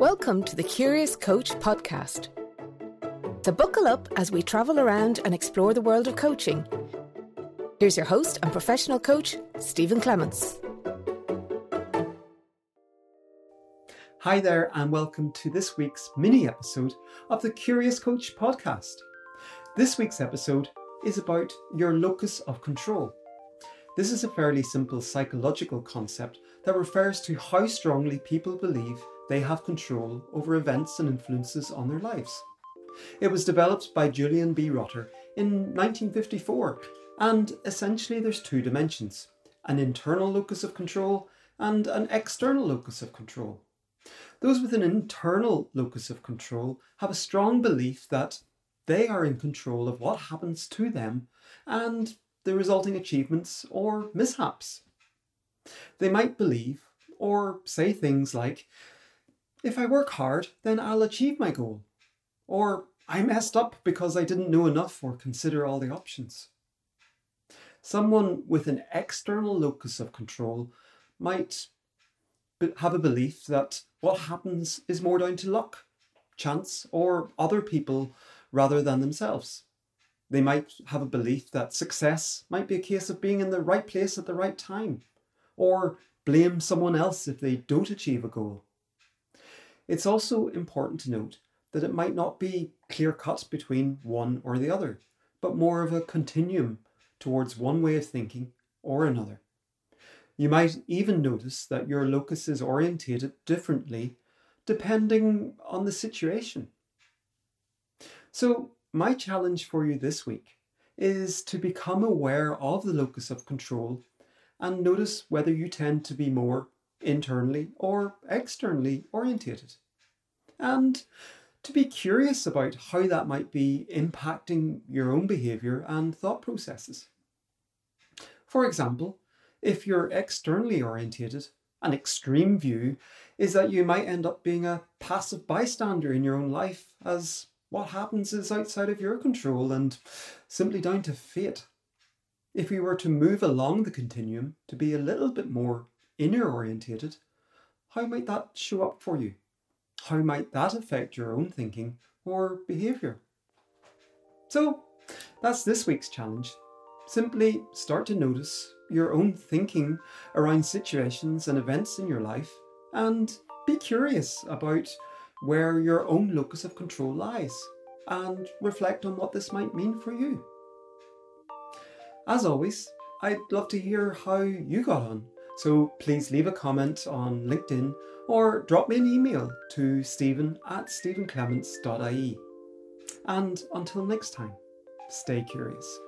Welcome to the Curious Coach podcast. So, buckle up as we travel around and explore the world of coaching. Here's your host and professional coach, Stephen Clements. Hi there, and welcome to this week's mini episode of the Curious Coach podcast. This week's episode is about your locus of control. This is a fairly simple psychological concept that refers to how strongly people believe they have control over events and influences on their lives. It was developed by Julian B. Rotter in 1954, and essentially there's two dimensions an internal locus of control and an external locus of control. Those with an internal locus of control have a strong belief that they are in control of what happens to them and the resulting achievements or mishaps. They might believe or say things like, if I work hard, then I'll achieve my goal. Or I messed up because I didn't know enough or consider all the options. Someone with an external locus of control might have a belief that what happens is more down to luck, chance, or other people rather than themselves. They might have a belief that success might be a case of being in the right place at the right time, or blame someone else if they don't achieve a goal. It's also important to note that it might not be clear cut between one or the other, but more of a continuum towards one way of thinking or another. You might even notice that your locus is orientated differently depending on the situation. So, my challenge for you this week is to become aware of the locus of control and notice whether you tend to be more internally or externally orientated. And to be curious about how that might be impacting your own behaviour and thought processes. For example, if you're externally orientated, an extreme view is that you might end up being a passive bystander in your own life, as what happens is outside of your control and simply down to fate. If we were to move along the continuum to be a little bit more inner orientated, how might that show up for you? How might that affect your own thinking or behaviour? So, that's this week's challenge. Simply start to notice your own thinking around situations and events in your life and be curious about where your own locus of control lies and reflect on what this might mean for you. As always, I'd love to hear how you got on, so please leave a comment on LinkedIn or drop me an email to stephen at stephenclements.ie. And until next time, stay curious.